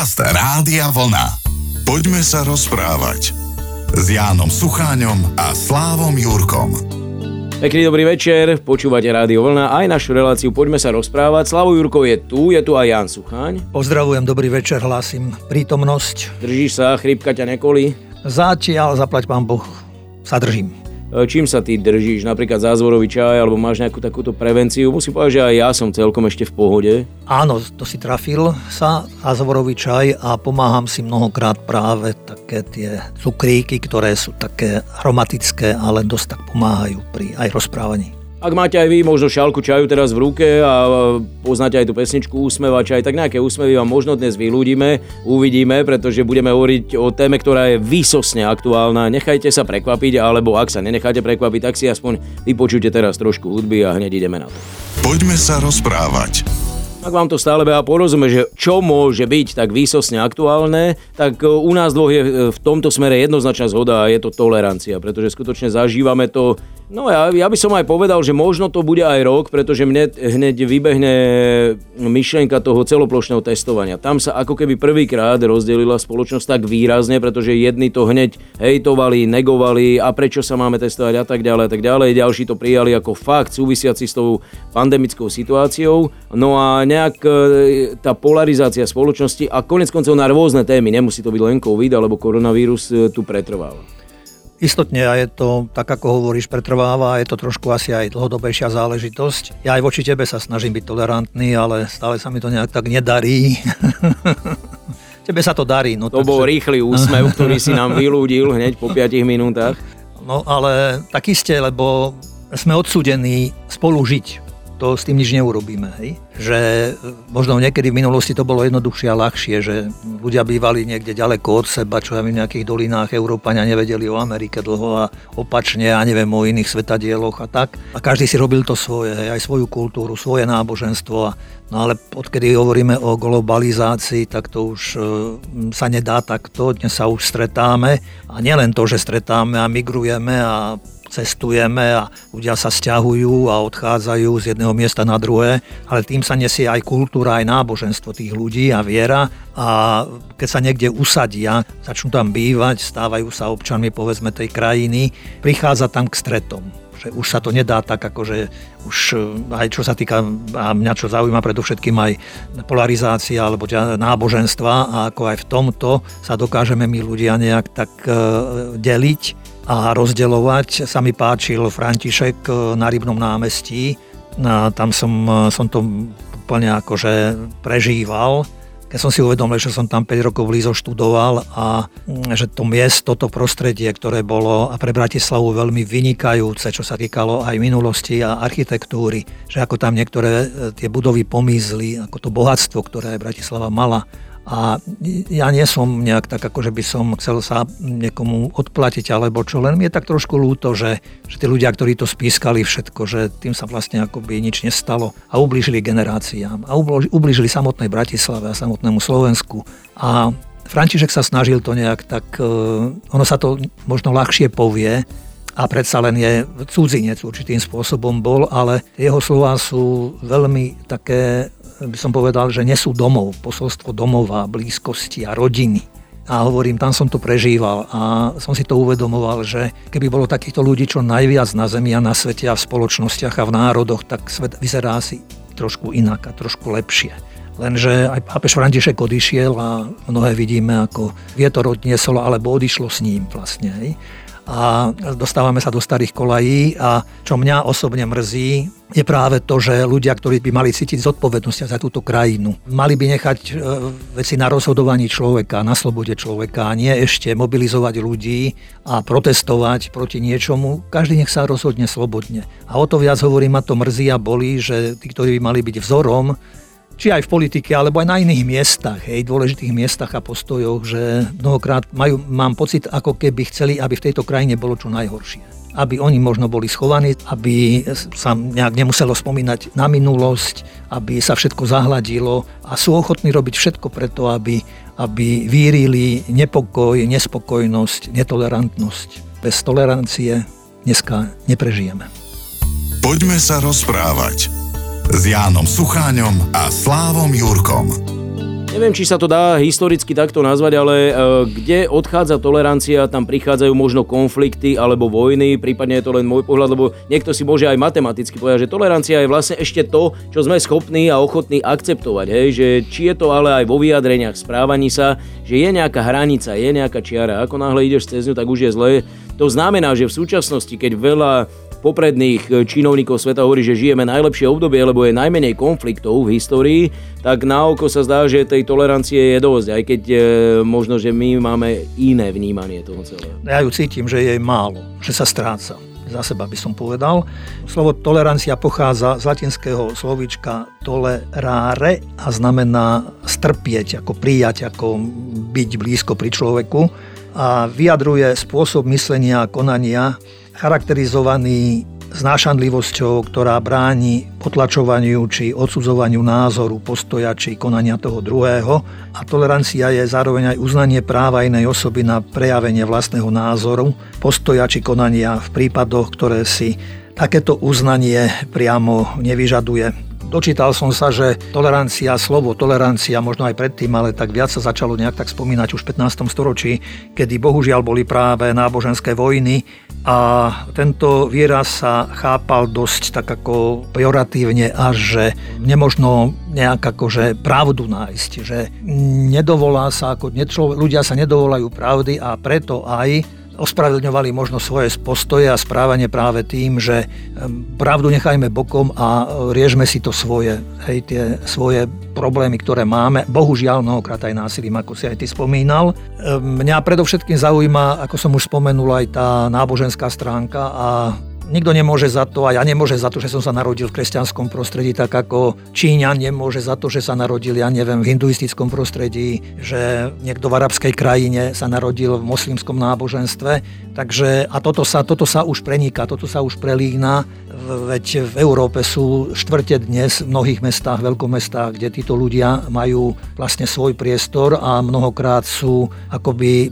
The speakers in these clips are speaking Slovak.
Podcast Rádia Vlna. Poďme sa rozprávať s Jánom Sucháňom a Slávom Jurkom. Pekný dobrý večer, počúvate Rádio Vlna, aj našu reláciu Poďme sa rozprávať. Slavo Jurkov je tu, je tu aj Jan Sucháň. Pozdravujem, dobrý večer, hlásim prítomnosť. Držíš sa, chrípka ťa nekolí? Zatiaľ, zaplať pán Boh, sa držím. E, čím sa ty držíš? Napríklad zázvorový čaj alebo máš nejakú takúto prevenciu? Musím povedať, že aj ja som celkom ešte v pohode. Áno, to si trafil sa, zázvorový čaj a pomáham si mnohokrát práve také tie cukríky, ktoré sú také aromatické, ale dosť tak pomáhajú pri aj rozprávaní. Ak máte aj vy možno šálku čaju teraz v ruke a poznáte aj tú pesničku Úsmeva čaj, tak nejaké úsmevy vám možno dnes vyľudíme, uvidíme, pretože budeme hovoriť o téme, ktorá je výsosne aktuálna. Nechajte sa prekvapiť, alebo ak sa nenecháte prekvapiť, tak si aspoň vypočujte teraz trošku hudby a hneď ideme na to. Poďme sa rozprávať. Ak vám to stále beha porozumie, že čo môže byť tak výsosne aktuálne, tak e, u nás dvoch je e, v tomto smere jednoznačná zhoda a je to tolerancia, pretože skutočne zažívame to No ja, ja by som aj povedal, že možno to bude aj rok, pretože mne hneď vybehne myšlienka toho celoplošného testovania. Tam sa ako keby prvýkrát rozdelila spoločnosť tak výrazne, pretože jedni to hneď hejtovali, negovali a prečo sa máme testovať a tak ďalej a tak ďalej. Ďalší to prijali ako fakt súvisiaci s tou pandemickou situáciou. No a nejak e, tá polarizácia spoločnosti a konec koncov na rôzne témy, nemusí to byť len COVID alebo koronavírus, e, tu pretrváva. Istotne a je to, tak ako hovoríš, pretrváva, je to trošku asi aj dlhodobejšia záležitosť. Ja aj voči tebe sa snažím byť tolerantný, ale stále sa mi to nejak tak nedarí. tebe sa to darí. No, to takže... bol rýchly úsmev, ktorý si nám vylúdil hneď po 5 minútach. No ale tak iste, lebo sme odsudení spolu žiť to s tým nič neurobíme. Hej? Že e, možno niekedy v minulosti to bolo jednoduchšie a ľahšie, že ľudia bývali niekde ďaleko od seba, čo ja v nejakých dolinách Európania nevedeli o Amerike dlho a opačne a neviem o iných svetadieloch a tak. A každý si robil to svoje, hej? aj svoju kultúru, svoje náboženstvo. No ale odkedy hovoríme o globalizácii, tak to už e, sa nedá takto. Dnes sa už stretáme a nielen to, že stretáme a migrujeme a cestujeme a ľudia sa stiahujú a odchádzajú z jedného miesta na druhé, ale tým sa nesie aj kultúra, aj náboženstvo tých ľudí a viera. A keď sa niekde usadia, začnú tam bývať, stávajú sa občanmi povedzme tej krajiny, prichádza tam k stretom že už sa to nedá tak, akože už eh, aj čo sa týka, a mňa čo zaujíma predovšetkým aj polarizácia alebo náboženstva a ako aj v tomto sa dokážeme my ľudia nejak tak eh, deliť a rozdeľovať. Sa mi páčil František eh, na Rybnom námestí. A tam som, som to úplne akože prežíval. Keď som si uvedomil, že som tam 5 rokov blízo študoval a mm, že to miesto, to prostredie, ktoré bolo a pre Bratislavu veľmi vynikajúce, čo sa týkalo aj minulosti a architektúry, že ako tam niektoré eh, tie budovy pomizli, ako to bohatstvo, ktoré Bratislava mala, a ja nie som nejak tak, ako že by som chcel sa niekomu odplatiť alebo čo, len mi je tak trošku ľúto, že, že tí ľudia, ktorí to spískali všetko, že tým sa vlastne akoby nič nestalo a ublížili generáciám a ublížili samotnej Bratislave a samotnému Slovensku. A František sa snažil to nejak tak, e, ono sa to možno ľahšie povie, a predsa len je cudzinec určitým spôsobom bol, ale jeho slova sú veľmi také by som povedal, že nesú domov, posolstvo domova, blízkosti a rodiny. A hovorím, tam som to prežíval a som si to uvedomoval, že keby bolo takýchto ľudí čo najviac na Zemi a na svete a v spoločnostiach a v národoch, tak svet vyzerá si trošku inak a trošku lepšie. Lenže aj pápež František odišiel a mnohé vidíme, ako vietor odniesol alebo odišlo s ním vlastne. Hej a dostávame sa do starých kolají a čo mňa osobne mrzí, je práve to, že ľudia, ktorí by mali cítiť zodpovednosť za túto krajinu, mali by nechať e, veci na rozhodovaní človeka, na slobode človeka a nie ešte mobilizovať ľudí a protestovať proti niečomu. Každý nech sa rozhodne slobodne. A o to viac hovorím, ma to mrzí a bolí, že tí, ktorí by mali byť vzorom, či aj v politike, alebo aj na iných miestach, hej, dôležitých miestach a postojoch, že mnohokrát majú, mám pocit, ako keby chceli, aby v tejto krajine bolo čo najhoršie. Aby oni možno boli schovaní, aby sa nejak nemuselo spomínať na minulosť, aby sa všetko zahladilo a sú ochotní robiť všetko preto, aby, aby vírili nepokoj, nespokojnosť, netolerantnosť. Bez tolerancie dneska neprežijeme. Poďme sa rozprávať s Jánom Sucháňom a Slávom Jurkom. Neviem, či sa to dá historicky takto nazvať, ale e, kde odchádza tolerancia, tam prichádzajú možno konflikty alebo vojny, prípadne je to len môj pohľad, lebo niekto si môže aj matematicky povedať, že tolerancia je vlastne ešte to, čo sme schopní a ochotní akceptovať. Hej? Že či je to ale aj vo vyjadreniach, správaní sa, že je nejaká hranica, je nejaká čiara. Ako náhle ideš cez ňu, tak už je zlé. To znamená, že v súčasnosti, keď veľa popredných činovníkov sveta hovorí, že žijeme najlepšie obdobie, lebo je najmenej konfliktov v histórii, tak na oko sa zdá, že tej tolerancie je dosť, aj keď e, možno, že my máme iné vnímanie toho celého. Ja ju cítim, že je málo, že sa stráca za seba by som povedal. Slovo tolerancia pochádza z latinského slovíčka tolerare a znamená strpieť, ako prijať, ako byť blízko pri človeku a vyjadruje spôsob myslenia a konania charakterizovaný znášanlivosťou, ktorá bráni potlačovaniu či odsudzovaniu názoru, postoja či konania toho druhého. A tolerancia je zároveň aj uznanie práva inej osoby na prejavenie vlastného názoru, postoja či konania v prípadoch, ktoré si takéto uznanie priamo nevyžaduje. Dočítal som sa, že tolerancia, slovo tolerancia, možno aj predtým, ale tak viac sa začalo nejak tak spomínať už v 15. storočí, kedy bohužiaľ boli práve náboženské vojny a tento výraz sa chápal dosť tak ako pejoratívne až, že nemožno nejak akože pravdu nájsť, že nedovolá sa, ako ľudia sa nedovolajú pravdy a preto aj ospravedlňovali možno svoje postoje a správanie práve tým, že pravdu nechajme bokom a e, riešme si to svoje, hej, tie svoje problémy, ktoré máme, bohužiaľ mnohokrát aj násilím, ako si aj ty spomínal. Mňa predovšetkým zaujíma, ako som už spomenul, aj tá náboženská stránka a Nikto nemôže za to a ja nemôže za to, že som sa narodil v kresťanskom prostredí, tak ako Číňan nemôže za to, že sa narodil, ja neviem, v hinduistickom prostredí, že niekto v arabskej krajine sa narodil v moslimskom náboženstve. Takže, a toto sa, toto sa už preniká, toto sa už prelína veď v Európe sú štvrte dnes v mnohých mestách, veľkomestách, kde títo ľudia majú vlastne svoj priestor a mnohokrát sú akoby,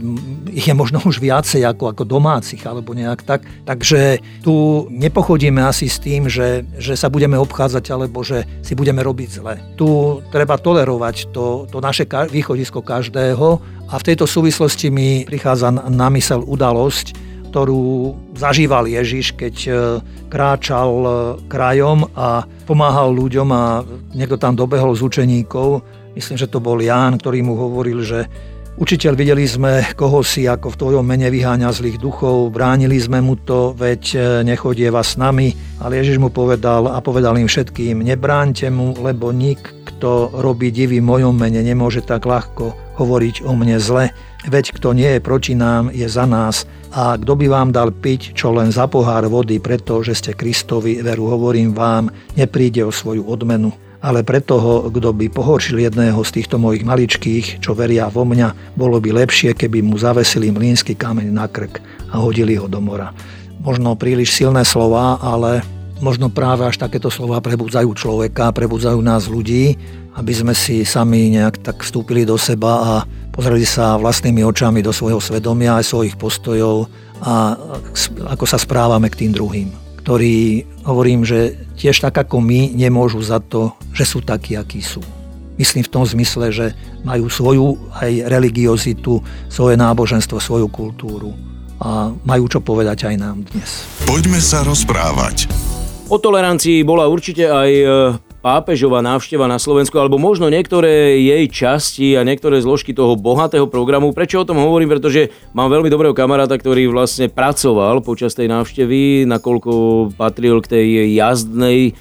ich je možno už viacej ako, ako domácich alebo nejak tak. Takže tu nepochodíme asi s tým, že, že sa budeme obchádzať alebo že si budeme robiť zle. Tu treba tolerovať to, to naše východisko každého a v tejto súvislosti mi prichádza na mysel udalosť, ktorú zažíval Ježiš, keď e, kráčal e, krajom a pomáhal ľuďom a niekto tam dobehol z učeníkov. Myslím, že to bol Ján, ktorý mu hovoril, že Učiteľ, videli sme koho si, ako v tvojom mene vyháňa zlých duchov, bránili sme mu to, veď e, nechodie vás s nami. Ale Ježiš mu povedal a povedal im všetkým, nebránte mu, lebo nik, kto robí divy v mojom mene, nemôže tak ľahko hovoriť o mne zle. Veď kto nie je proti nám, je za nás. A kto by vám dal piť, čo len za pohár vody, pretože ste Kristovi, veru hovorím vám, nepríde o svoju odmenu. Ale pre toho, kto by pohoršil jedného z týchto mojich maličkých, čo veria vo mňa, bolo by lepšie, keby mu zavesili mlínsky kameň na krk a hodili ho do mora. Možno príliš silné slova, ale možno práve až takéto slova prebudzajú človeka, prebudzajú nás ľudí, aby sme si sami nejak tak vstúpili do seba a pozreli sa vlastnými očami do svojho svedomia aj svojich postojov a ako sa správame k tým druhým, ktorí, hovorím, že tiež tak ako my, nemôžu za to, že sú takí, akí sú. Myslím v tom zmysle, že majú svoju aj religiozitu, svoje náboženstvo, svoju kultúru a majú čo povedať aj nám dnes. Poďme sa rozprávať. O tolerancii bola určite aj e, pápežová návšteva na Slovensku, alebo možno niektoré jej časti a niektoré zložky toho bohatého programu. Prečo o tom hovorím? Pretože mám veľmi dobrého kamaráta, ktorý vlastne pracoval počas tej návštevy, nakoľko patril k tej jazdnej e,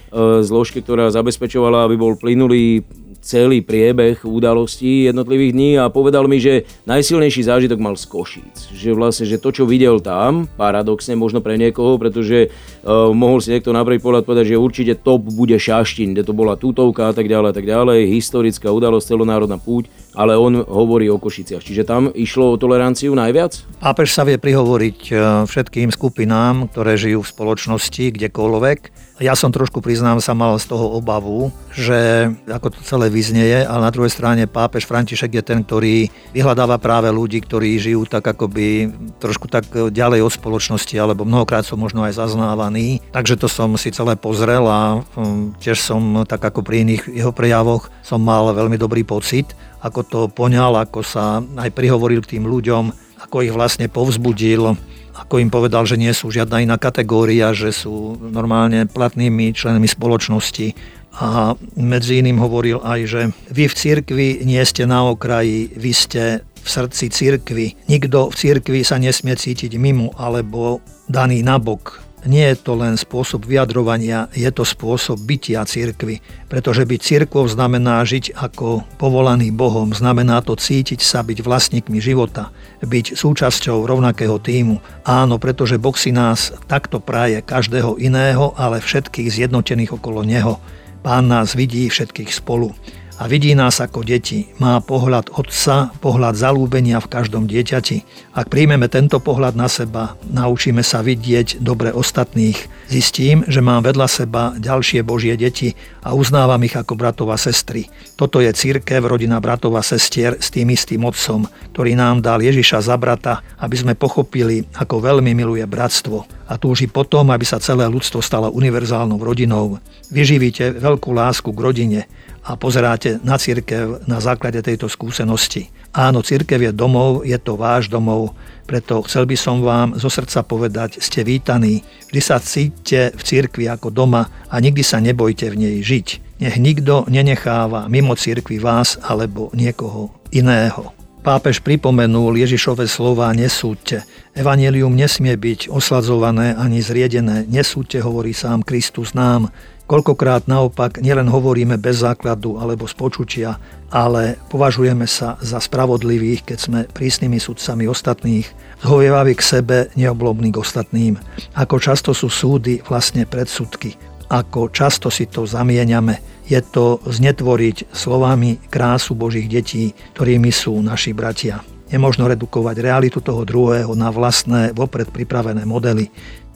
zložke, ktorá zabezpečovala, aby bol plynulý celý priebeh udalostí jednotlivých dní a povedal mi, že najsilnejší zážitok mal z Košíc. Že vlastne, že to, čo videl tam, paradoxne možno pre niekoho, pretože uh, mohol si niekto na prvý pohľad povedať, že určite top bude Šaštín, kde to bola tutovka a tak ďalej a tak ďalej, historická udalosť, celonárodná púť, ale on hovorí o Košiciach. Čiže tam išlo o toleranciu najviac? Pápež sa vie prihovoriť e, všetkým skupinám, ktoré žijú v spoločnosti, kdekoľvek ja som trošku, priznám sa, mal z toho obavu, že ako to celé vyznieje, ale na druhej strane pápež František je ten, ktorý vyhľadáva práve ľudí, ktorí žijú tak akoby trošku tak ďalej od spoločnosti, alebo mnohokrát sú možno aj zaznávaní. Takže to som si celé pozrel a hm, tiež som tak ako pri iných jeho prejavoch som mal veľmi dobrý pocit ako to poňal, ako sa aj prihovoril k tým ľuďom, ako ich vlastne povzbudil, ako im povedal, že nie sú žiadna iná kategória, že sú normálne platnými členmi spoločnosti. A medzi iným hovoril aj, že vy v cirkvi nie ste na okraji, vy ste v srdci cirkvi. Nikto v cirkvi sa nesmie cítiť mimo alebo daný nabok nie je to len spôsob vyjadrovania, je to spôsob bytia cirkvy. Pretože byť cirkvou znamená žiť ako povolaný Bohom, znamená to cítiť sa byť vlastníkmi života, byť súčasťou rovnakého týmu. Áno, pretože Boh si nás takto praje každého iného, ale všetkých zjednotených okolo Neho. Pán nás vidí všetkých spolu a vidí nás ako deti. Má pohľad otca, pohľad zalúbenia v každom dieťati. Ak príjmeme tento pohľad na seba, naučíme sa vidieť dobre ostatných. Zistím, že mám vedľa seba ďalšie Božie deti a uznávam ich ako bratov a sestry. Toto je církev, rodina bratov a sestier s tým istým otcom, ktorý nám dal Ježiša za brata, aby sme pochopili, ako veľmi miluje bratstvo a túži potom, aby sa celé ľudstvo stalo univerzálnou rodinou. Vyživíte veľkú lásku k rodine, a pozeráte na církev na základe tejto skúsenosti. Áno, církev je domov, je to váš domov, preto chcel by som vám zo srdca povedať, ste vítaní, vždy sa cítite v církvi ako doma a nikdy sa nebojte v nej žiť. Nech nikto nenecháva mimo církvy vás alebo niekoho iného. Pápež pripomenul Ježišove slova nesúďte. Evangelium nesmie byť osladzované ani zriedené. Nesúďte, hovorí sám Kristus nám. Koľkokrát naopak nielen hovoríme bez základu alebo z počutia, ale považujeme sa za spravodlivých, keď sme prísnymi sudcami ostatných, zhovievaví k sebe, neoblobní k ostatným. Ako často sú súdy vlastne predsudky, ako často si to zamieňame. Je to znetvoriť slovami krásu Božích detí, ktorými sú naši bratia. Nemožno redukovať realitu toho druhého na vlastné, vopred pripravené modely.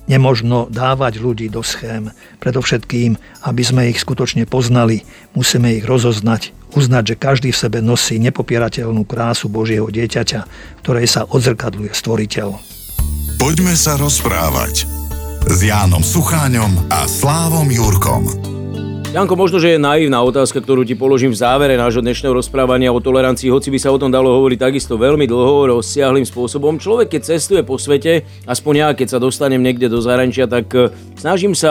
Nemožno dávať ľudí do schém. Predovšetkým, aby sme ich skutočne poznali, musíme ich rozoznať, uznať, že každý v sebe nosí nepopierateľnú krásu Božieho dieťaťa, ktorej sa odzrkadluje stvoriteľ. Poďme sa rozprávať s Jánom Sucháňom a Slávom Jurkom. Janko, možno, že je naivná otázka, ktorú ti položím v závere nášho dnešného rozprávania o tolerancii, hoci by sa o tom dalo hovoriť takisto veľmi dlho, rozsiahlým spôsobom. Človek, keď cestuje po svete, aspoň ja, keď sa dostanem niekde do zahraničia, tak e, snažím sa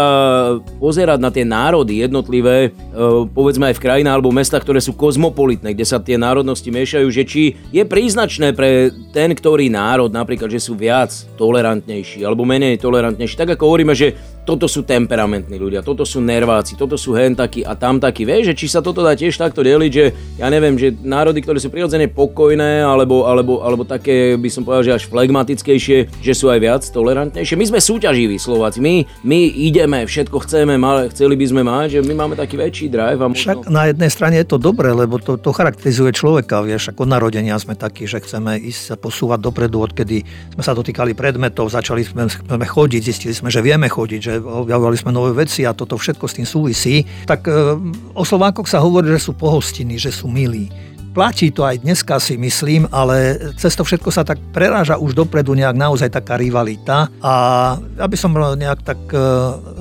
pozerať na tie národy jednotlivé, e, povedzme aj v krajinách alebo mestách, ktoré sú kozmopolitné, kde sa tie národnosti miešajú, že či je príznačné pre ten, ktorý národ, napríklad, že sú viac tolerantnejší alebo menej tolerantnejší. Tak ako hovoríme, že toto sú temperamentní ľudia, toto sú nerváci, toto sú hen a tam takí. Vieš, že či sa toto dá tiež takto deliť, že ja neviem, že národy, ktoré sú prirodzene pokojné alebo, alebo, alebo také, by som povedal, že až flegmatickejšie, že sú aj viac tolerantnejšie. My sme súťaživí Slováci, my, my ideme, všetko chceme, mali, chceli by sme mať, že my máme taký väčší drive. A možno... Však na jednej strane je to dobré, lebo to, to charakterizuje človeka, vieš, ako narodenia sme takí, že chceme ísť sa posúvať dopredu, odkedy sme sa dotýkali predmetov, začali sme, sme chodiť, zistili sme, že vieme chodiť, že že objavovali sme nové veci a toto všetko s tým súvisí, tak e, o Slovákoch sa hovorí, že sú pohostiny, že sú milí. Platí to aj dneska si myslím, ale cez to všetko sa tak preráža už dopredu nejak naozaj taká rivalita a aby som nejak tak e,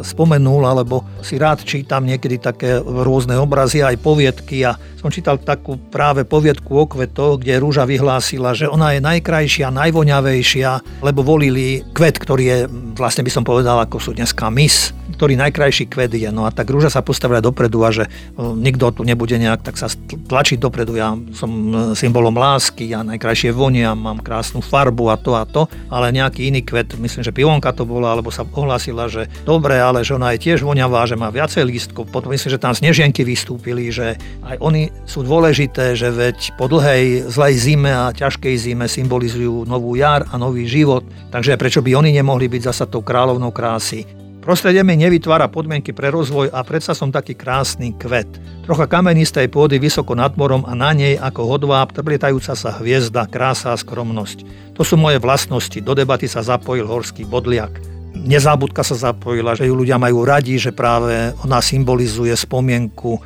spomenul, alebo si rád čítam niekedy také rôzne obrazy, aj poviedky a som čítal takú práve poviedku o kvetoch, kde Rúža vyhlásila, že ona je najkrajšia, najvoňavejšia, lebo volili kvet, ktorý je, vlastne by som povedal, ako sú dneska mis, ktorý najkrajší kvet je. No a tak Rúža sa postavila dopredu a že e, nikto tu nebude nejak tak sa tlačiť dopredu. Ja som e, symbolom lásky, ja najkrajšie vonia, mám krásnu farbu a to a to, ale nejaký iný kvet, myslím, že pivonka to bola, alebo sa ohlásila, že dobre, ale že ona je tiež voňavá, že má viacej lístkov. Potom myslím, že tam snežienky vystúpili, že aj oni sú dôležité, že veď po dlhej zlej zime a ťažkej zime symbolizujú novú jar a nový život, takže prečo by oni nemohli byť zasa tou kráľovnou krásy. Prostredie mi nevytvára podmienky pre rozvoj a predsa som taký krásny kvet. Trocha kamenistej pôdy vysoko nad morom a na nej ako hodváb trblietajúca sa hviezda, krása a skromnosť. To sú moje vlastnosti. Do debaty sa zapojil horský bodliak. Nezábudka sa zapojila, že ju ľudia majú radi, že práve ona symbolizuje spomienku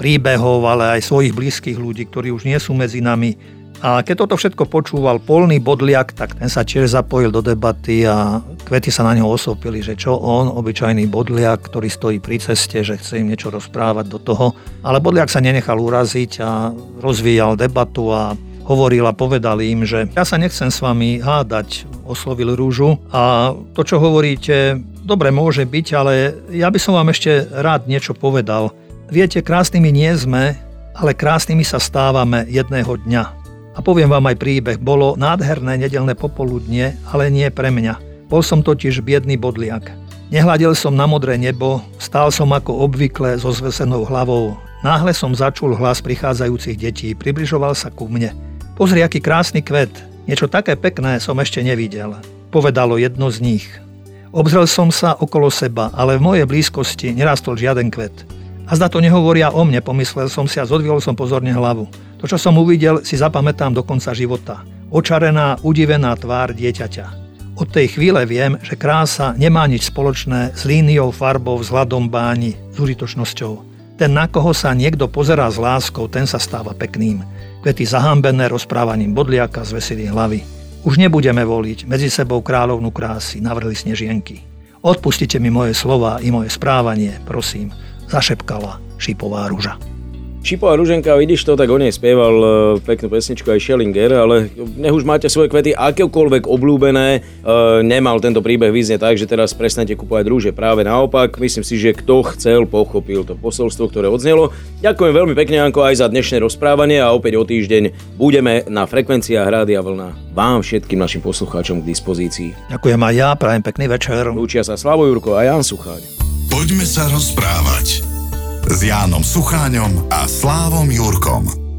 príbehov, ale aj svojich blízkych ľudí, ktorí už nie sú medzi nami. A keď toto všetko počúval polný bodliak, tak ten sa tiež zapojil do debaty a kvety sa na neho osopili, že čo on, obyčajný bodliak, ktorý stojí pri ceste, že chce im niečo rozprávať do toho. Ale bodliak sa nenechal uraziť a rozvíjal debatu a hovoril a povedal im, že ja sa nechcem s vami hádať, oslovil rúžu a to, čo hovoríte, dobre môže byť, ale ja by som vám ešte rád niečo povedal. Viete, krásnymi nie sme, ale krásnymi sa stávame jedného dňa. A poviem vám aj príbeh. Bolo nádherné nedelné popoludnie, ale nie pre mňa. Bol som totiž biedný bodliak. Nehľadil som na modré nebo, stál som ako obvykle so zvesenou hlavou. Náhle som začul hlas prichádzajúcich detí, približoval sa ku mne. Pozri, aký krásny kvet. Niečo také pekné som ešte nevidel. Povedalo jedno z nich. Obzrel som sa okolo seba, ale v mojej blízkosti nerastol žiaden kvet. A zda to nehovoria o mne, pomyslel som si a zodvihol som pozorne hlavu. To, čo som uvidel, si zapamätám do konca života. Očarená, udivená tvár dieťaťa. Od tej chvíle viem, že krása nemá nič spoločné s líniou farbou, vzhľadom báni, s užitočnosťou. Ten, na koho sa niekto pozerá s láskou, ten sa stáva pekným. Kvety zahambené rozprávaním bodliaka z veselých hlavy. Už nebudeme voliť medzi sebou kráľovnú krásy, navrhli snežienky. Odpustite mi moje slova i moje správanie, prosím, zašepkala šipová rúža. Šipová Ruženka, vidíš to, tak o nej spieval e, peknú pesničku aj Schellinger, ale nech už máte svoje kvety akékoľvek obľúbené, e, nemal tento príbeh vyznie tak, že teraz prestanete kupovať rúže. Práve naopak, myslím si, že kto chcel, pochopil to posolstvo, ktoré odznelo. Ďakujem veľmi pekne, Anko, aj za dnešné rozprávanie a opäť o týždeň budeme na frekvenciách Rádia Vlna vám všetkým našim poslucháčom k dispozícii. Ďakujem aj ja, prajem pekný večer. Lúčia sa Slavo Jurko a Jan Sucháň. Poďme sa rozprávať s Jánom Sucháňom a Slávom Jurkom.